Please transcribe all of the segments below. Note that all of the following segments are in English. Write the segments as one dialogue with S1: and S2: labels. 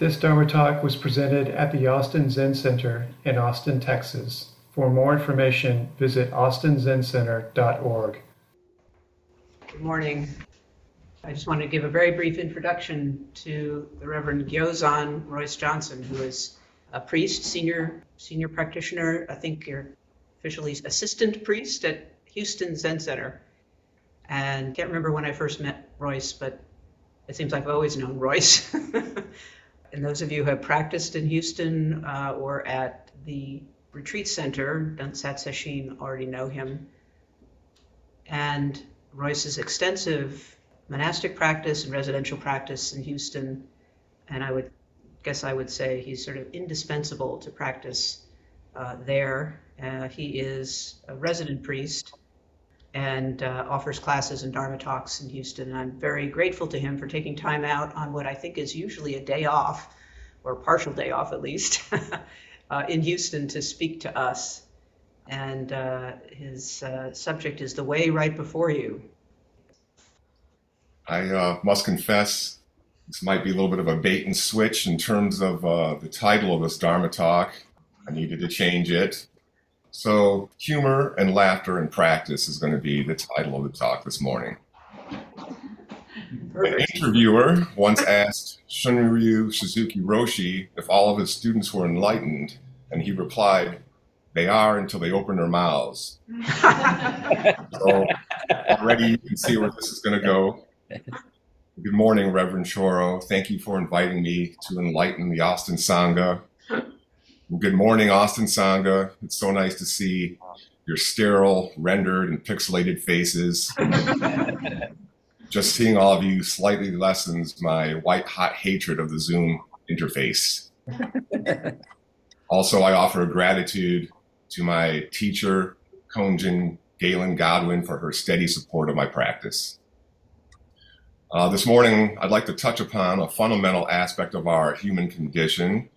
S1: This Dharma talk was presented at the Austin Zen Center in Austin, Texas. For more information, visit austinzencenter.org.
S2: Good morning. I just want to give a very brief introduction to the Reverend Gyozan Royce Johnson, who is a priest, senior senior practitioner. I think you're officially assistant priest at Houston Zen Center. And can't remember when I first met Royce, but it seems like I've always known Royce. and those of you who have practiced in Houston uh, or at the retreat center, Dunsat Sesshin, already know him. And Royce's extensive monastic practice and residential practice in Houston, and I would guess I would say he's sort of indispensable to practice uh, there. Uh, he is a resident priest and uh, offers classes and Dharma talks in Houston. And I'm very grateful to him for taking time out on what I think is usually a day off, or partial day off at least, uh, in Houston to speak to us. And uh, his uh, subject is The Way Right Before You.
S3: I uh, must confess, this might be a little bit of a bait and switch in terms of uh, the title of this Dharma talk. I needed to change it. So, humor and laughter in practice is going to be the title of the talk this morning. An interviewer once asked Shunryu Suzuki Roshi if all of his students were enlightened, and he replied, They are until they open their mouths. so, already you can see where this is going to go. Good morning, Reverend Shoro. Thank you for inviting me to enlighten the Austin Sangha Good morning, Austin Sangha. It's so nice to see your sterile, rendered, and pixelated faces. Just seeing all of you slightly lessens my white hot hatred of the Zoom interface. also, I offer gratitude to my teacher, Konjin Gaelyn Godwin, for her steady support of my practice. Uh, this morning, I'd like to touch upon a fundamental aspect of our human condition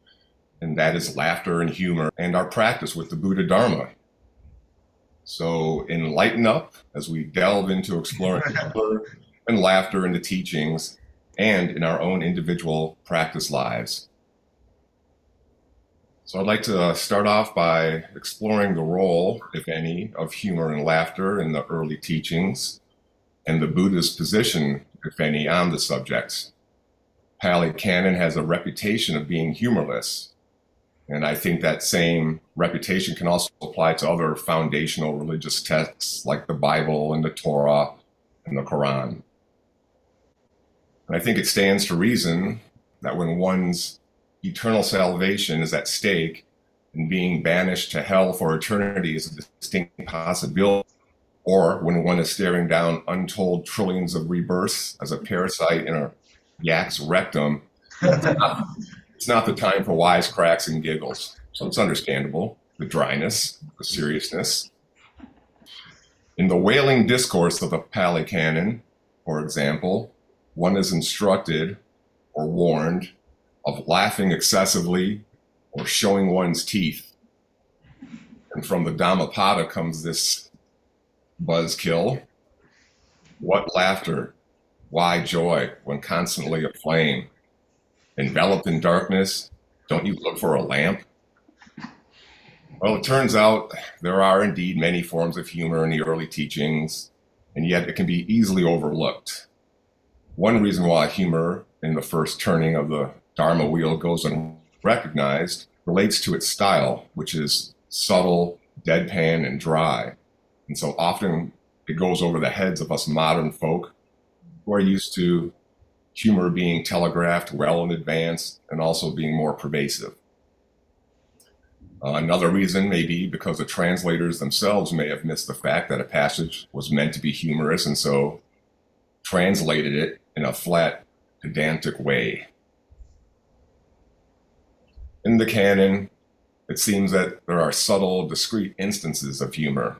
S3: and that is laughter and humor and our practice with the Buddha Dharma. So enlighten up as we delve into exploring humor and laughter in the teachings and in our own individual practice lives. So I'd like to uh, start off by exploring the role, if any, of humor and laughter in the early teachings and the Buddha's position, if any, on the subjects. Pali Canon has a reputation of being humorless, and I think that same reputation can also apply to other foundational religious texts like the Bible and the Torah and the Quran. And I think it stands to reason that when one's eternal salvation is at stake and being banished to hell for eternity is a distinct possibility, or when one is staring down untold trillions of rebirths as a parasite in a yak's rectum, the time for wisecracks and giggles. So it's understandable the dryness, the seriousness. In the wailing discourse of the Pali Canon, for example, one is instructed or warned of laughing excessively or showing one's teeth. And from the Dhammapada comes this buzzkill. What laughter? Why joy when constantly aflame? Enveloped in darkness, don't you look for a lamp? Well, it turns out there are indeed many forms of humor in the early teachings, and yet it can be easily overlooked. One reason why humor in the first turning of the Dharma wheel goes unrecognized relates to its style, which is subtle, deadpan, and dry. And so often it goes over the heads of us modern folk who are used to humor being telegraphed well in advance and also being more pervasive. Uh, another reason may be because the translators themselves may have missed the fact that a passage was meant to be humorous and so translated it in a flat, pedantic way. In the canon, it seems that there are subtle, discrete instances of humor.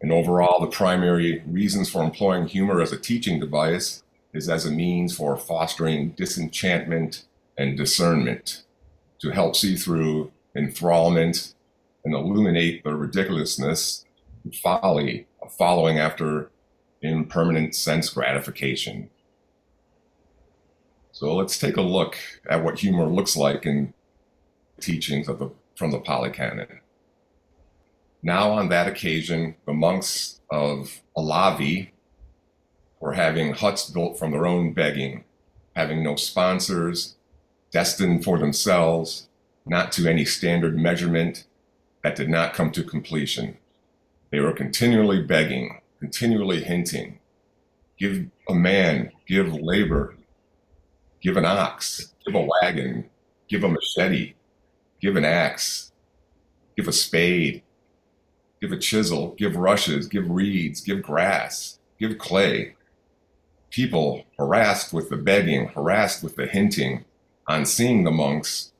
S3: And overall, the primary reasons for employing humor as a teaching device is as a means for fostering disenchantment and discernment to help see through enthrallment and illuminate the ridiculousness and folly of following after impermanent sense gratification. So let's take a look at what humor looks like in teachings of the, from the Pali Canon. Now, on that occasion, the monks of Alavi were having huts built from their own begging, having no sponsors, destined for themselves, not to any standard measurement that did not come to completion. They were continually begging, continually hinting give a man, give labor, give an ox, give a wagon, give a machete, give an axe, give a spade, give a chisel, give rushes, give reeds, give grass, give clay. People harassed with the begging, harassed with the hinting, on seeing the monks,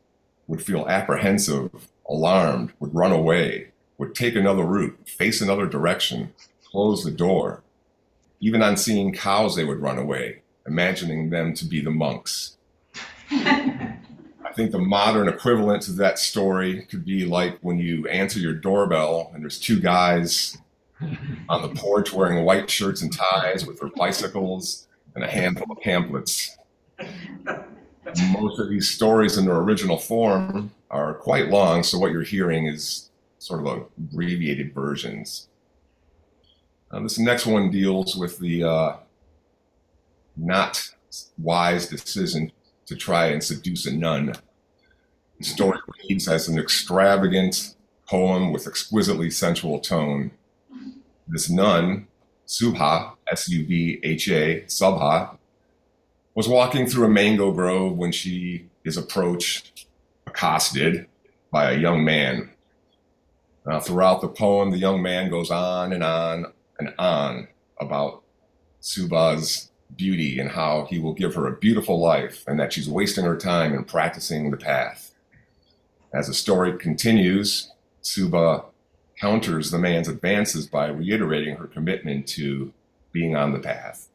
S3: would feel apprehensive, alarmed, would run away, would take another route, face another direction, close the door. Even on seeing cows, they would run away, imagining them to be the monks. I think the modern equivalent to that story could be like when you answer your doorbell and there's two guys on the porch wearing white shirts and ties with their bicycles and a handful of pamphlets. Most of these stories in their original form are quite long, so what you're hearing is sort of abbreviated versions. Uh, this next one deals with the uh, not wise decision to try and seduce a nun. The story reads as an extravagant poem with exquisitely sensual tone. This nun, Subha, S U B H A, Subha, was walking through a mango grove when she is approached, accosted by a young man. Throughout the poem, the young man goes on and on and on about Subha's beauty and how he will give her a beautiful life and that she's wasting her time in practicing the path. As the story continues, Subha counters the man's advances by reiterating her commitment to being on the path.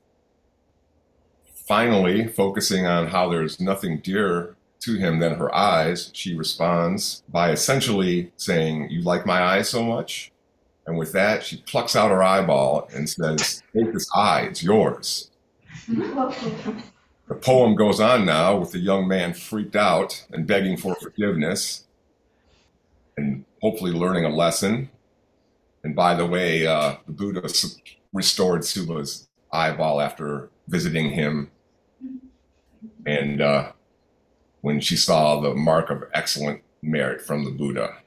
S3: Finally, focusing on how there's nothing dearer to him than her eyes, she responds by essentially saying, You like my eyes so much? And with that, she plucks out her eyeball and says, Take this eye, it's yours. the poem goes on now with the young man freaked out and begging for forgiveness and hopefully learning a lesson. And by the way, uh, the Buddha restored Subha's eyeball after visiting him. And uh, when she saw the mark of excellent merit from the Buddha.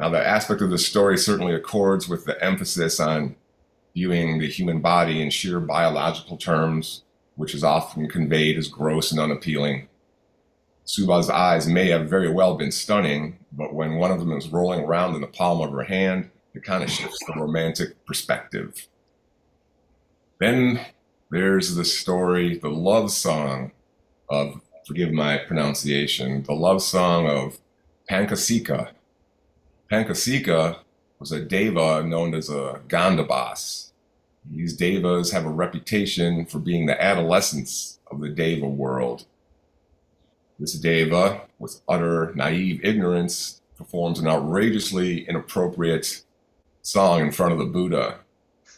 S3: Now, the aspect of the story certainly accords with the emphasis on viewing the human body in sheer biological terms, which is often conveyed as gross and unappealing. Subha's eyes may have very well been stunning, but when one of them is rolling around in the palm of her hand, it kind of shifts the romantic perspective. Then there's the story, the love song of, forgive my pronunciation, the love song of Pankasika, Pankasika was a deva known as a Gandhabbas. These devas have a reputation for being the adolescents of the deva world. This deva, with utter naive ignorance, performs an outrageously inappropriate song in front of the Buddha,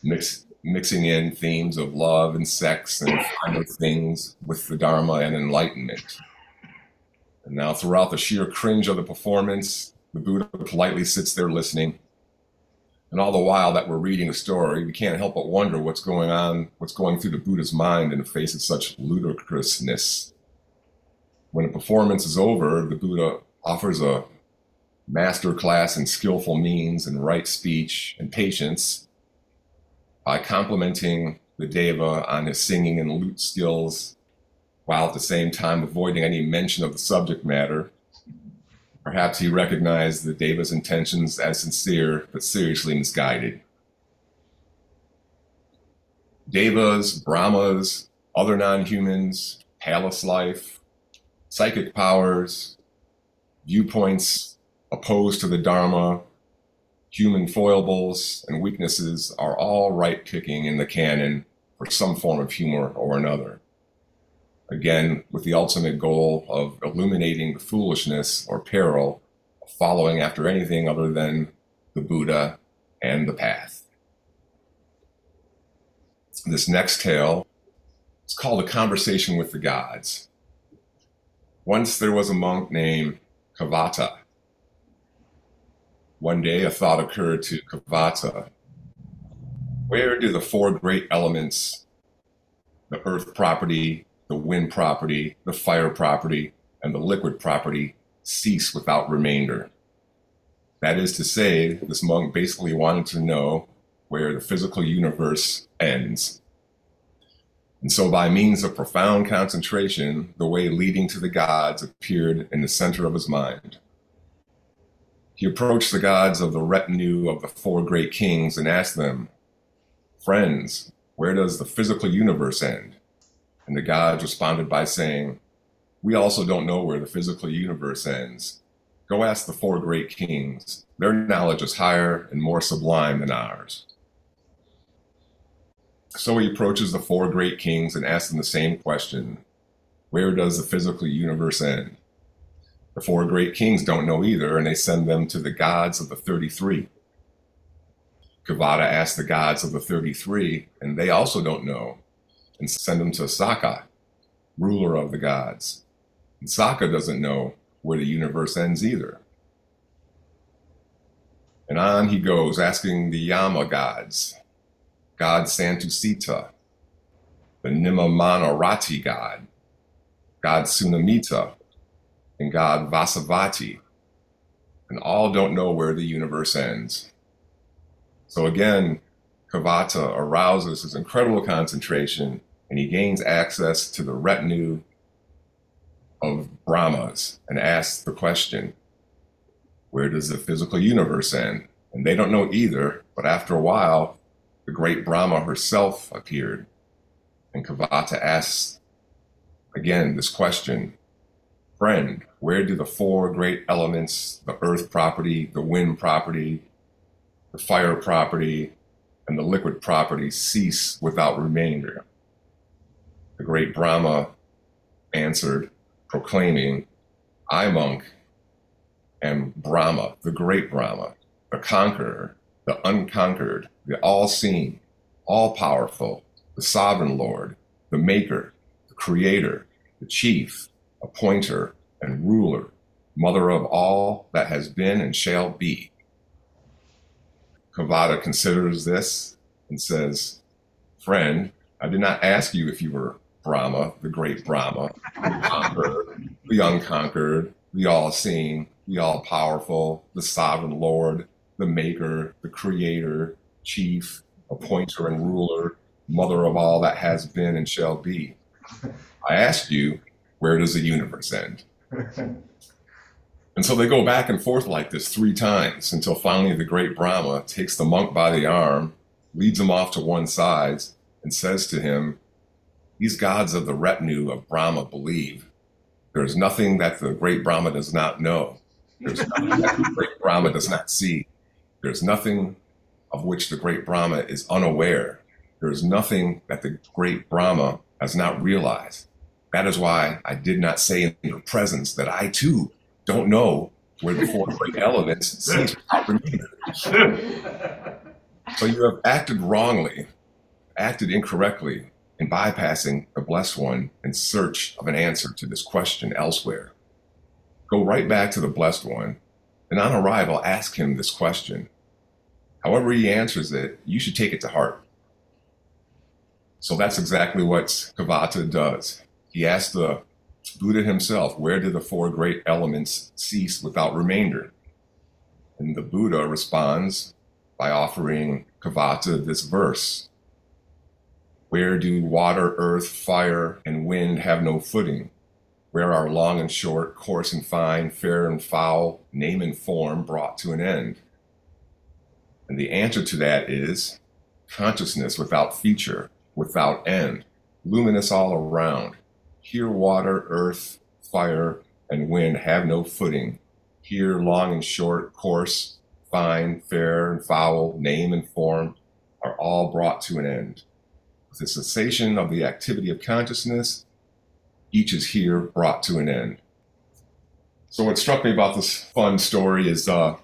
S3: mix, mixing in themes of love and sex and finer things with the Dharma and enlightenment. And now, throughout the sheer cringe of the performance, the Buddha politely sits there listening. And all the while that we're reading the story, we can't help but wonder what's going on, what's going through the Buddha's mind in the face of such ludicrousness. When a performance is over, the Buddha offers a master class in skillful means and right speech and patience by complimenting the Deva on his singing and lute skills, while at the same time avoiding any mention of the subject matter Perhaps he recognized the Deva's intentions as sincere but seriously misguided. Devas, Brahmas, other non humans, palace life, psychic powers, viewpoints opposed to the Dharma, human foibles and weaknesses are all right picking in the canon for some form of humor or another again, with the ultimate goal of illuminating the foolishness or peril of following after anything other than the Buddha and the path. This next tale is called A Conversation with the Gods. Once there was a monk named Kavata. One day a thought occurred to Kavata. Where do the four great elements, the earth property, the wind property, the fire property, and the liquid property, cease without remainder? That is to say, this monk basically wanted to know where the physical universe ends. And so, by means of profound concentration, the way leading to the gods appeared in the center of his mind. He approached the gods of the retinue of the four great kings and asked them, Friends, where does the physical universe end? And the gods responded by saying, We also don't know where the physical universe ends. Go ask the four great kings. Their knowledge is higher and more sublime than ours. So he approaches the four great kings and asks them the same question Where does the physical universe end? The four great kings don't know either, and they send them to the gods of the 33. Kavada asks the gods of the 33, and they also don't know, and send them to Sakka, ruler of the gods. And Sakka doesn't know where the universe ends either. And on he goes, asking the Yama gods, God Santusita, the Nimmanarati god, God Sunamita, and God Vasavatti, and all don't know where the universe ends. So again, Kavata arouses his incredible concentration and he gains access to the retinue of Brahmas and asks the question, where does the physical universe end? And they don't know either, but after a while, the great Brahma herself appeared. And Kavata asks again this question Friend, where do the four great elements, the earth property, the wind property, the fire property, and the liquid property, cease without remainder? The great Brahma answered, proclaiming, I, monk, am Brahma, the great Brahma, the conqueror, the unconquered, the all seeing, all powerful, the sovereign Lord, the maker, the creator, the chief, appointer, and ruler, mother of all that has been and shall be. Kavada considers this and says, Friend, I did not ask you if you were Brahma, the great Brahma, the the unconquered, the all seeing, the all powerful, the sovereign Lord, the maker, the creator, chief, appointer, and ruler, mother of all that has been and shall be. I asked you, where does the universe end? and so they go back and forth like this three times until finally the great Brahma takes the monk by the arm, leads him off to one side, and says to him, These gods of the retinue of Brahma believe. There is nothing that the great Brahma does not know. There's nothing that the great Brahma does not see. There's nothing of which the great Brahma is unaware. There is nothing that the great Brahma has not realized. That is why I did not say in your presence that I too don't know where the four great elements cease So you have acted wrongly, acted incorrectly in bypassing the blessed one in search of an answer to this question elsewhere. Go right back to the blessed one, and on arrival, ask him this question However, he answers it, you should take it to heart. So that's exactly what Kavata does. He asks the Buddha himself, where do the four great elements cease without remainder? And the Buddha responds by offering Kavata this verse Where do water, earth, fire, and wind have no footing? Where are long and short, coarse and fine, fair and foul, name and form brought to an end? And the answer to that is consciousness without feature, without end, luminous all around. Here, water, earth, fire, and wind have no footing. Here, long and short, coarse, fine, fair, and foul, name and form are all brought to an end. With the cessation of the activity of consciousness, each is here brought to an end. So, what struck me about this fun story is uh,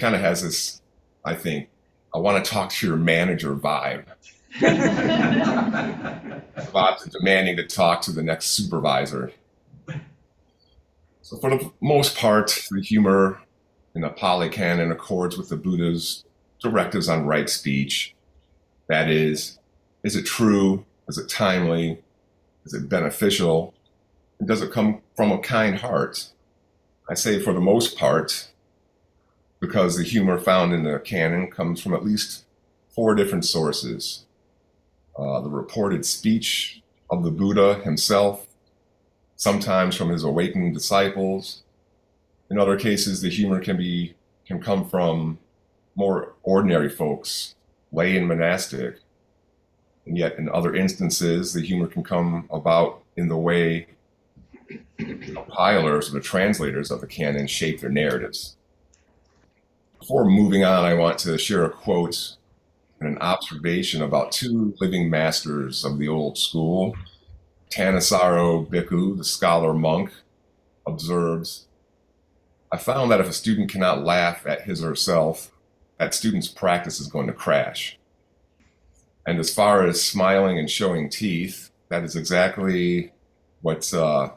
S3: kind of has this I think. I want to talk to your manager vibe. about demanding to talk to the next supervisor. So, for the most part, the humor in the Pali Canon accords with the Buddha's directives on right speech. That is, is it true? Is it timely? Is it beneficial? And does it come from a kind heart? I say for the most part, because the humor found in the canon comes from at least four different sources uh, the reported speech of the Buddha himself, sometimes from his awakened disciples. In other cases, the humor can be can come from more ordinary folks, lay and monastic. And yet, in other instances, the humor can come about in the way compilers or the translators of the canon shape their narratives. Before moving on, I want to share a quote an observation about two living masters of the old school. Thanissaro Bhikkhu, the scholar monk, observes I found that if a student cannot laugh at his or herself, that student's practice is going to crash. And as far as smiling and showing teeth, that is exactly what uh,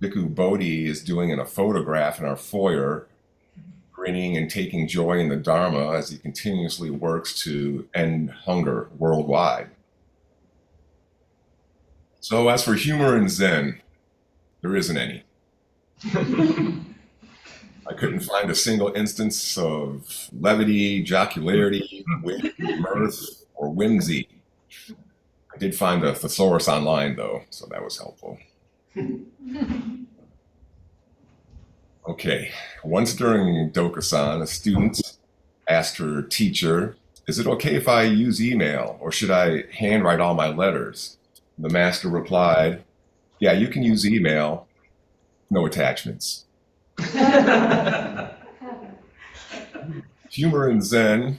S3: Bhikkhu Bodhi is doing in a photograph in our foyer, grinning and taking joy in the Dharma as he continuously works to end hunger worldwide. So, as for humor and Zen, there isn't any. I couldn't find a single instance of levity, jocularity, wit, mirth, or whimsy. I did find a thesaurus online, though, so that was helpful. Okay, once during Dokusan, a student asked her teacher, Is it okay if I use email or should I handwrite all my letters? The master replied, Yeah, you can use email, no attachments. Humor in Zen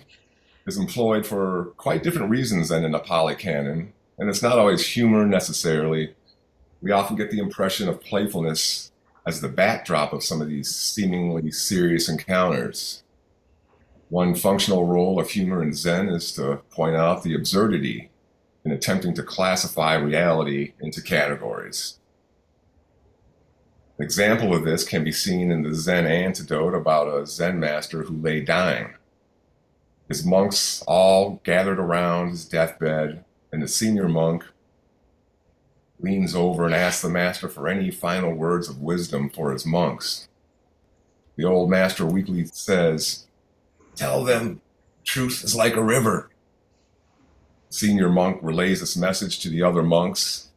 S3: is employed for quite different reasons than in the Pali Canon, and it's not always humor necessarily. We often get the impression of playfulness as the backdrop of some of these seemingly serious encounters. One functional role of humor in Zen is to point out the absurdity in attempting to classify reality into categories. An example of this can be seen in the Zen antidote about a Zen master who lay dying. His monks all gathered around his deathbed, and the senior monk leans over and asks the master for any final words of wisdom for his monks. The old master weakly says, Tell them truth is like a river. Senior monk relays this message to the other monks.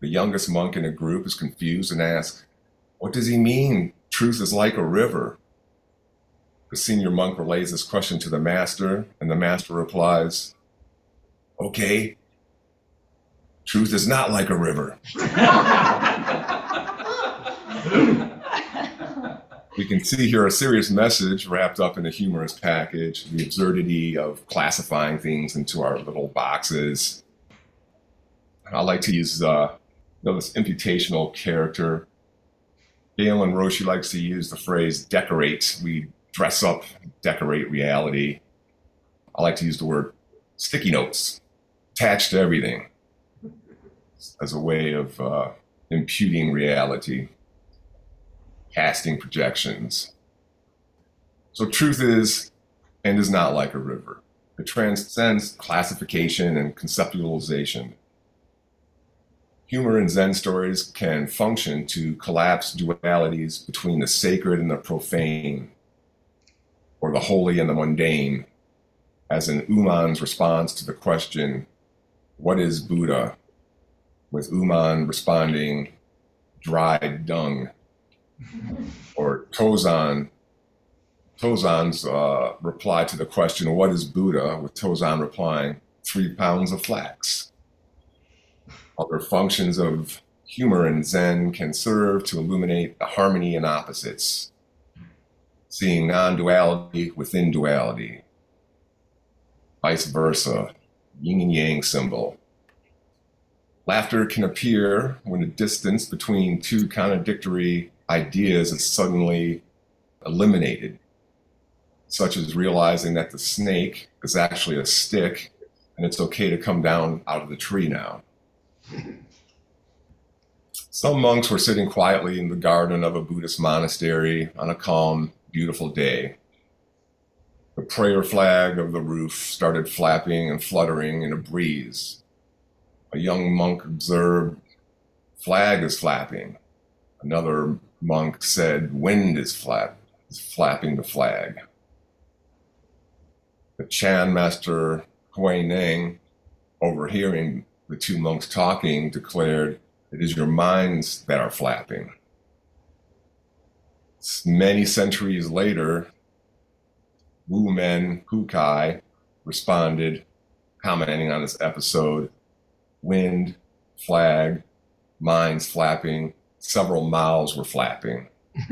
S3: The youngest monk in a group is confused and asks, what does he mean? Truth is like a river. The senior monk relays this question to the master, and the master replies, Okay, truth is not like a river. we can see here a serious message wrapped up in a humorous package the absurdity of classifying things into our little boxes. I like to use uh, you know, this imputational character Gaelyn Roshi likes to use the phrase decorate. We dress up, decorate reality. I like to use the word sticky notes, attached to everything as a way of uh, imputing reality, casting projections. So, truth is and is not like a river. It transcends classification and conceptualization. Humor and Zen stories can function to collapse dualities between the sacred and the profane, or the holy and the mundane, as in Ummon's response to the question, What is Buddha? With Ummon responding, Dried dung. or Tozan, Tozan's uh, reply to the question, What is Buddha? with Tozan replying, Three pounds of flax. Other functions of humor and Zen can serve to illuminate the harmony in opposites, seeing non duality within duality, vice versa, yin and yang symbol. Laughter can appear when the distance between two contradictory ideas is suddenly eliminated, such as realizing that the snake is actually a stick and it's okay to come down out of the tree now. Some monks were sitting quietly in the garden of a Buddhist monastery on a calm, beautiful day. The prayer flag of the roof started flapping and fluttering in a breeze. A young monk observed, Flag is flapping. Another monk said, Wind is, flap, is flapping the flag. The Chan master Hui Neng, overhearing the two monks talking, declared, It is your minds that are flapping. Many centuries later, Wu Men Huikai responded, commenting on this episode wind, flag, minds flapping, several mouths were flapping.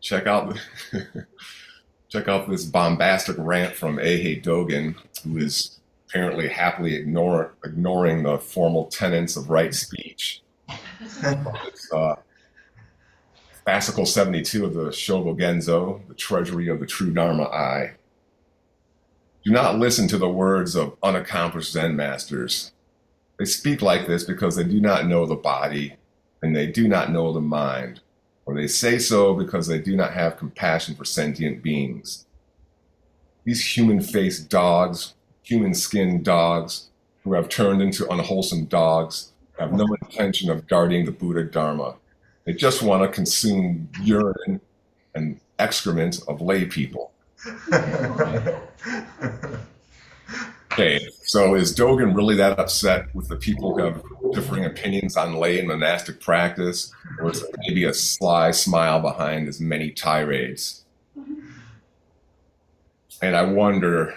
S3: check out check out this bombastic rant from Eihei Dogen, who is apparently happily ignore, ignoring the formal tenets of right speech. uh, fascicle 72 of the Shobo Genzo, the treasury of the true Dharma Eye. Do not listen to the words of unaccomplished Zen masters. They speak like this because they do not know the body and they do not know the mind, or they say so because they do not have compassion for sentient beings. These human faced dogs, human skinned dogs, who have turned into unwholesome dogs, have no intention of guarding the Buddha Dharma. They just want to consume urine and excrement of lay people. Okay, so is Dogen really that upset with the people who have differing opinions on lay and monastic practice, or is maybe a sly smile behind his many tirades? And I wonder,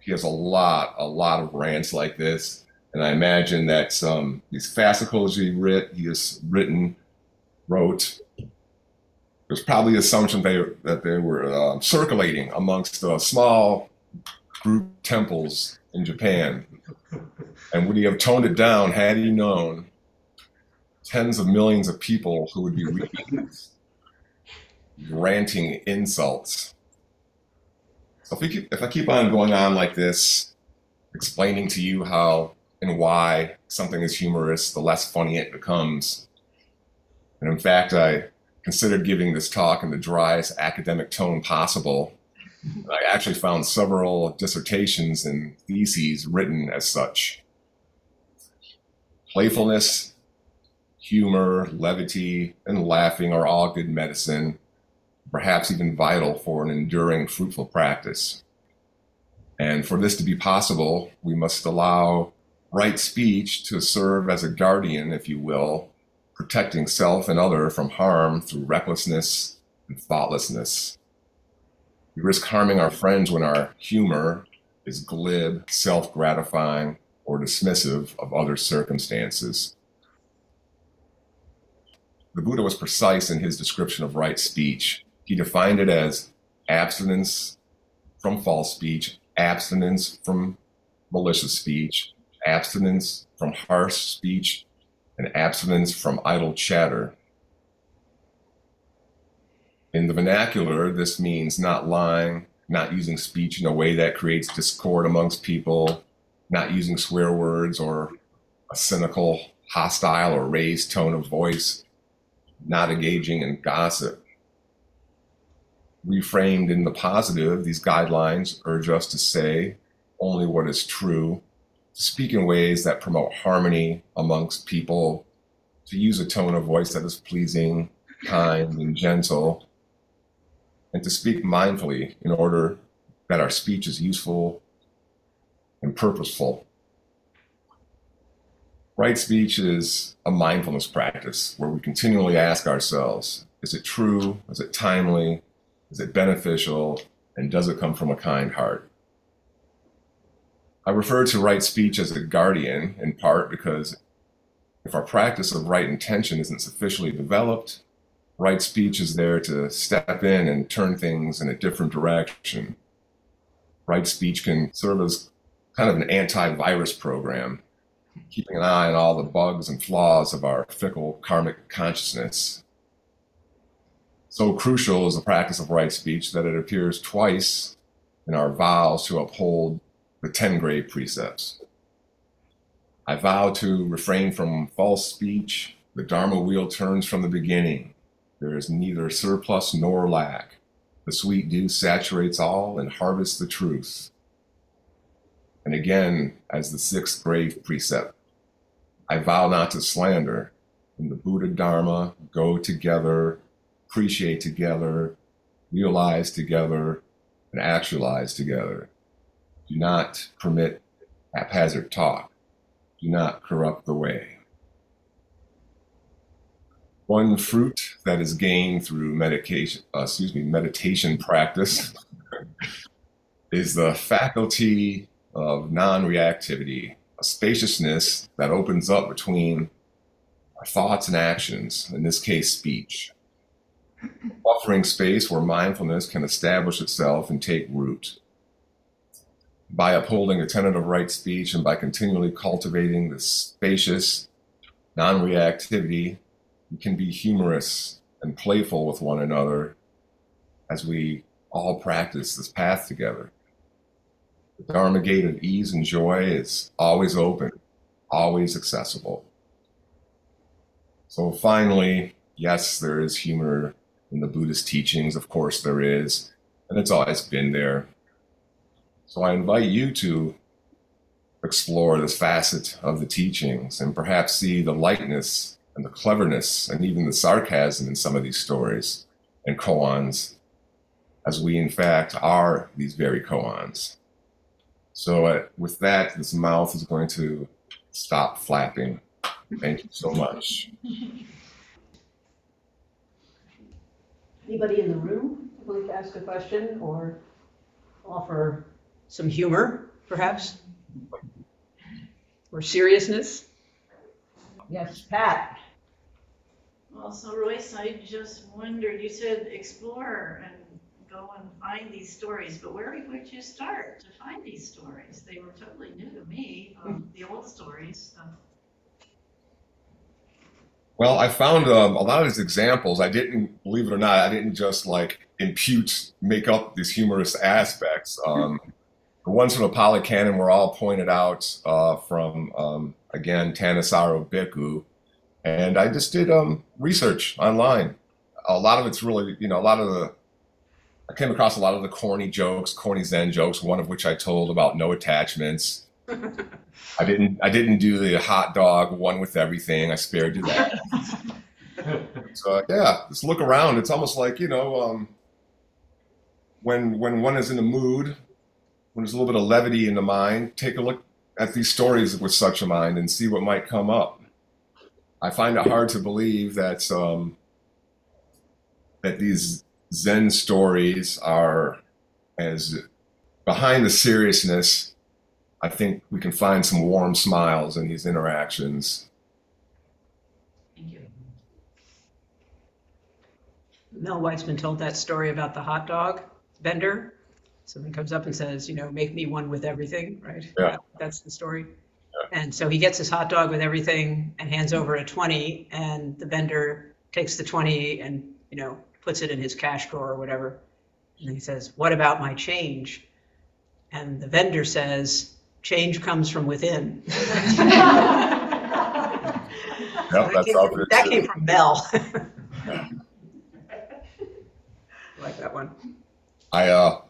S3: he has a lot, a lot of rants like this, and I imagine that some these fascicles he writ, he has written, wrote, there's probably assumption they, that they were uh, circulating amongst the small group temples in Japan. And would he have toned it down had he known tens of millions of people who would be reading ranting insults? So if, we keep, if I keep on going on like this, explaining to you how and why something is humorous, the less funny it becomes. And in fact, I considered giving this talk in the driest academic tone possible. I actually found several dissertations and theses written as such. Playfulness, humor, levity, and laughing are all good medicine, perhaps even vital for an enduring, fruitful practice. And for this to be possible, we must allow right speech to serve as a guardian, if you will, protecting self and other from harm through recklessness and thoughtlessness. We risk harming our friends when our humor is glib, self gratifying, or dismissive of other circumstances. The Buddha was precise in his description of right speech. He defined it as abstinence from false speech, abstinence from malicious speech, abstinence from harsh speech, and abstinence from idle chatter. In the vernacular, this means not lying, not using speech in a way that creates discord amongst people, not using swear words or a cynical, hostile, or raised tone of voice, not engaging in gossip. Reframed in the positive, these guidelines urge us to say only what is true speak in ways that promote harmony amongst people, to use a tone of voice that is pleasing, kind, and gentle, and to speak mindfully in order that our speech is useful and purposeful. Right speech is a mindfulness practice where we continually ask ourselves is it true? Is it timely? Is it beneficial? And does it come from a kind heart? I refer to right speech as a guardian in part because if our practice of right intention isn't sufficiently developed, right speech is there to step in and turn things in a different direction. Right speech can serve as kind of an antivirus program, keeping an eye on all the bugs and flaws of our fickle karmic consciousness. So crucial is the practice of right speech that it appears twice in our vows to uphold the 10 grave precepts. I vow to refrain from false speech. The Dharma wheel turns from the beginning. There is neither surplus nor lack. The sweet dew saturates all and harvests the truth. And again, as the sixth grave precept, I vow not to slander. In the Buddha Dharma, go together, appreciate together, realize together, and actualize together. Do not permit haphazard talk. Do not corrupt the way. One fruit that is gained through medication, uh, excuse me, meditation practice is the faculty of non-reactivity, a spaciousness that opens up between our thoughts and actions, in this case, speech. Offering space where mindfulness can establish itself and take root. By upholding a tenet of right speech and by continually cultivating this spacious non reactivity, we can be humorous and playful with one another as we all practice this path together. The Dharma gate of ease and joy is always open, always accessible. So finally, yes, there is humor in the Buddhist teachings. Of course, there is, and it's always been there. So I invite you to explore this facet of the teachings and perhaps see the lightness and the cleverness and even the sarcasm in some of these stories and koans, as we in fact are these very koans. So, uh, with that, this mouth is going to stop flapping. Thank you so much.
S2: Anybody in the room would like to ask a question or offer some humor, perhaps? Or seriousness? Yes, Pat.
S4: Well, so Royce, I just wondered, you said explore and go and find these stories, but where would you start to find these stories? They were totally new to me, um, the old stories. So.
S3: Well, I found um, a lot of these examples. I didn't, believe it or not, I didn't just like impute, make up these humorous aspects. Um, the ones from the Pali Canon were all pointed out uh, from, um, again, Thanissaro Bhikkhu. And I just did um, research online. A lot of it's really, you know, a lot of the, I came across a lot of the corny jokes, corny Zen jokes, one of which I told about no attachments. I didn't. I didn't do the hot dog one with everything. I spared you that. so yeah, just look around. It's almost like you know, um, when when one is in the mood, when there's a little bit of levity in the mind, take a look at these stories with such a mind and see what might come up. I find it hard to believe that um, that these Zen stories are as behind the seriousness I think we can find some warm smiles in these interactions.
S4: Thank you.
S2: Mel Weitsman told that story about the hot dog vendor. Someone comes up and says, you know, make me one with everything, right?
S3: Yeah.
S2: That's the story. Yeah. And so he gets his hot dog with everything and hands over a 20, and the vendor takes the 20 and, you know, puts it in his cash drawer or whatever. And he says, What about my change? And the vendor says, Change comes from within.
S3: Yep,
S2: that,
S3: that's
S2: came from,
S3: good
S2: that came from Mel. I like that one.
S3: I uh,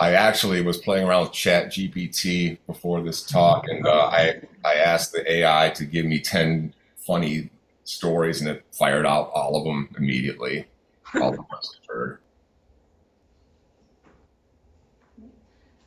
S3: I actually was playing around with Chat GPT before this talk, and uh, I I asked the AI to give me ten funny stories, and it fired out all of them immediately. All the ones I've heard.